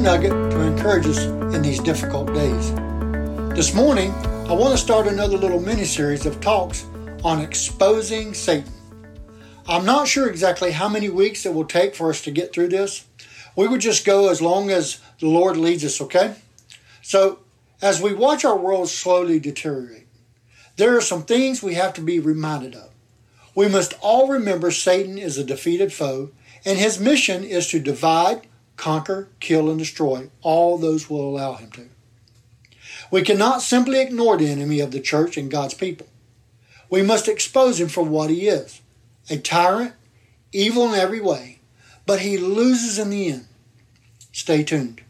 nugget to encourage us in these difficult days. This morning, I want to start another little mini series of talks on exposing Satan. I'm not sure exactly how many weeks it will take for us to get through this. We would just go as long as the Lord leads us, okay? So, as we watch our world slowly deteriorate, there are some things we have to be reminded of. We must all remember Satan is a defeated foe, and his mission is to divide, conquer, kill, and destroy all those will allow him to. We cannot simply ignore the enemy of the church and God's people. We must expose him for what he is a tyrant, evil in every way, but he loses in the end. Stay tuned.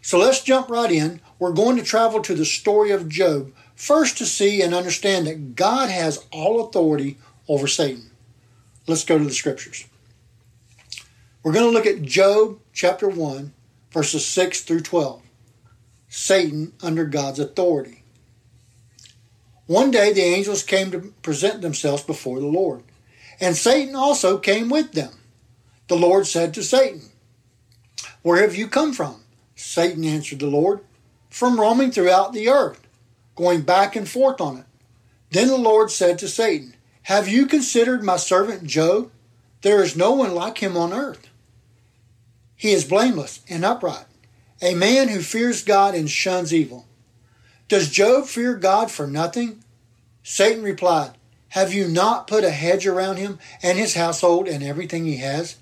So let's jump right in. We're going to travel to the story of Job, first to see and understand that God has all authority over Satan. Let's go to the scriptures. We're going to look at Job chapter 1, verses 6 through 12. Satan under God's authority. One day the angels came to present themselves before the Lord, and Satan also came with them. The Lord said to Satan, Where have you come from? Satan answered the Lord, From roaming throughout the earth, going back and forth on it. Then the Lord said to Satan, Have you considered my servant Job? There is no one like him on earth he is blameless and upright, a man who fears God and shuns evil. Does Job fear God for nothing? Satan replied, Have you not put a hedge around him and his household and everything he has?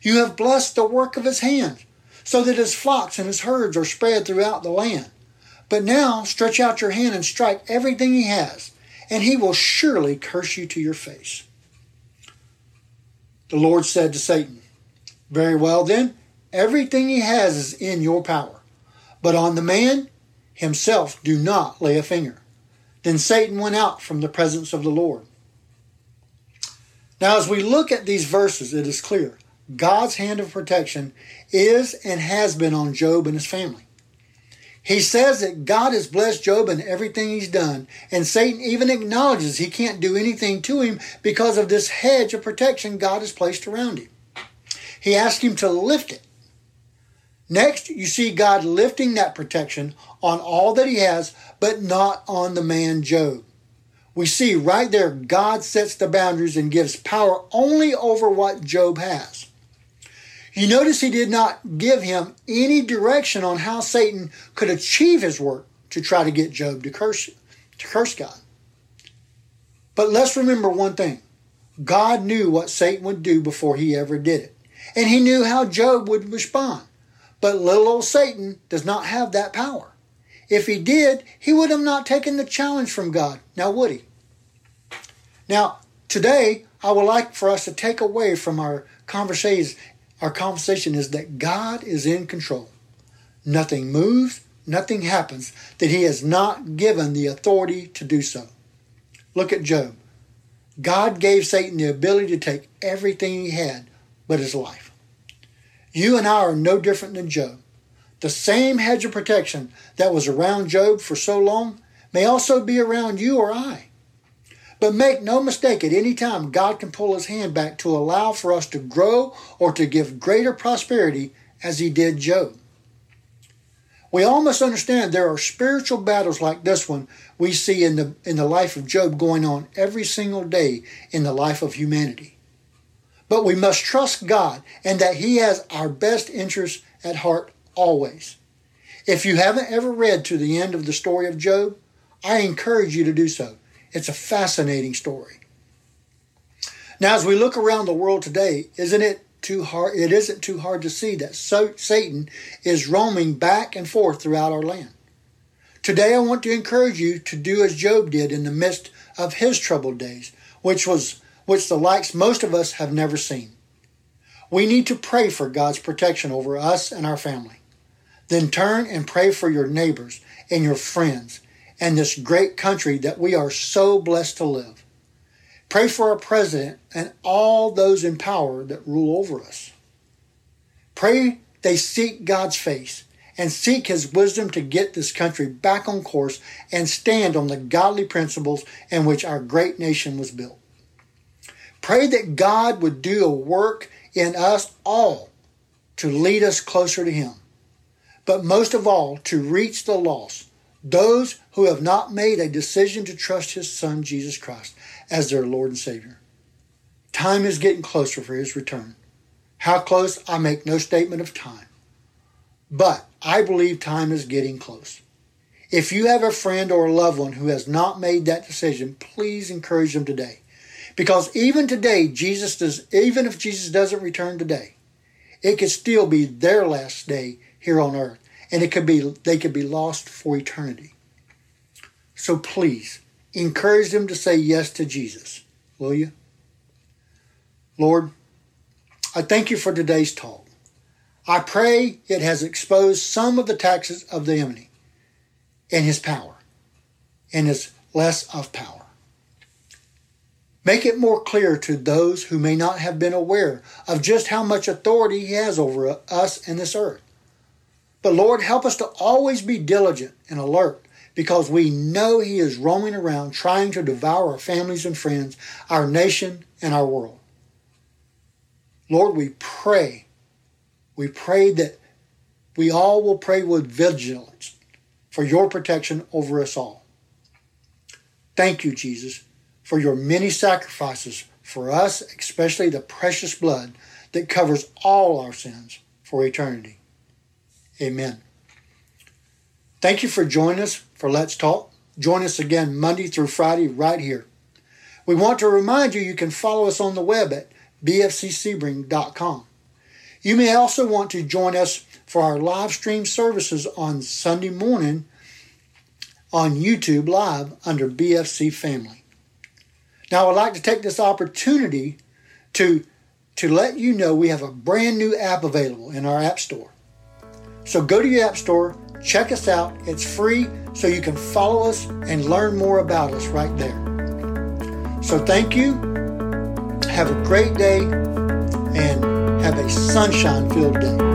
You have blessed the work of his hands, so that his flocks and his herds are spread throughout the land. But now stretch out your hand and strike everything he has, and he will surely curse you to your face. The Lord said to Satan, Very well then, Everything he has is in your power. But on the man himself do not lay a finger. Then Satan went out from the presence of the Lord. Now, as we look at these verses, it is clear God's hand of protection is and has been on Job and his family. He says that God has blessed Job in everything he's done, and Satan even acknowledges he can't do anything to him because of this hedge of protection God has placed around him. He asked him to lift it, Next, you see God lifting that protection on all that he has, but not on the man Job. We see right there God sets the boundaries and gives power only over what Job has. You notice he did not give him any direction on how Satan could achieve his work to try to get Job to curse, to curse God. But let's remember one thing God knew what Satan would do before he ever did it, and he knew how Job would respond. But little old Satan does not have that power. If he did, he would have not taken the challenge from God. Now, would he? Now, today, I would like for us to take away from our conversation, our conversation is that God is in control. Nothing moves, nothing happens that he has not given the authority to do so. Look at Job. God gave Satan the ability to take everything he had but his life. You and I are no different than Job. The same hedge of protection that was around Job for so long may also be around you or I. But make no mistake, at any time, God can pull his hand back to allow for us to grow or to give greater prosperity as he did Job. We all must understand there are spiritual battles like this one we see in the, in the life of Job going on every single day in the life of humanity. But we must trust God and that He has our best interests at heart always. If you haven't ever read to the end of the story of Job, I encourage you to do so. It's a fascinating story. Now, as we look around the world today, isn't it too hard? It isn't too hard to see that so, Satan is roaming back and forth throughout our land. Today, I want to encourage you to do as Job did in the midst of his troubled days, which was which the likes most of us have never seen. We need to pray for God's protection over us and our family. Then turn and pray for your neighbors and your friends and this great country that we are so blessed to live. Pray for our president and all those in power that rule over us. Pray they seek God's face and seek his wisdom to get this country back on course and stand on the godly principles in which our great nation was built. Pray that God would do a work in us all to lead us closer to Him, but most of all, to reach the lost, those who have not made a decision to trust His Son, Jesus Christ, as their Lord and Savior. Time is getting closer for His return. How close, I make no statement of time. But I believe time is getting close. If you have a friend or a loved one who has not made that decision, please encourage them today. Because even today, Jesus does, even if Jesus doesn't return today, it could still be their last day here on earth. And it could be, they could be lost for eternity. So please, encourage them to say yes to Jesus. Will you? Lord, I thank you for today's talk. I pray it has exposed some of the taxes of the enemy and his power and his less of power. Make it more clear to those who may not have been aware of just how much authority he has over us and this earth. But Lord, help us to always be diligent and alert because we know he is roaming around trying to devour our families and friends, our nation, and our world. Lord, we pray. We pray that we all will pray with vigilance for your protection over us all. Thank you, Jesus, for your many sacrifices for us, especially the precious blood that covers all our sins for eternity. Amen. Thank you for joining us for Let's Talk. Join us again Monday through Friday right here. We want to remind you you can follow us on the web at bfcsebring.com. You may also want to join us for our live stream services on Sunday morning on YouTube Live under BFC Family. Now, I'd like to take this opportunity to, to let you know we have a brand new app available in our App Store. So go to your App Store, check us out. It's free, so you can follow us and learn more about us right there. So thank you have a great day and have a sunshine filled day.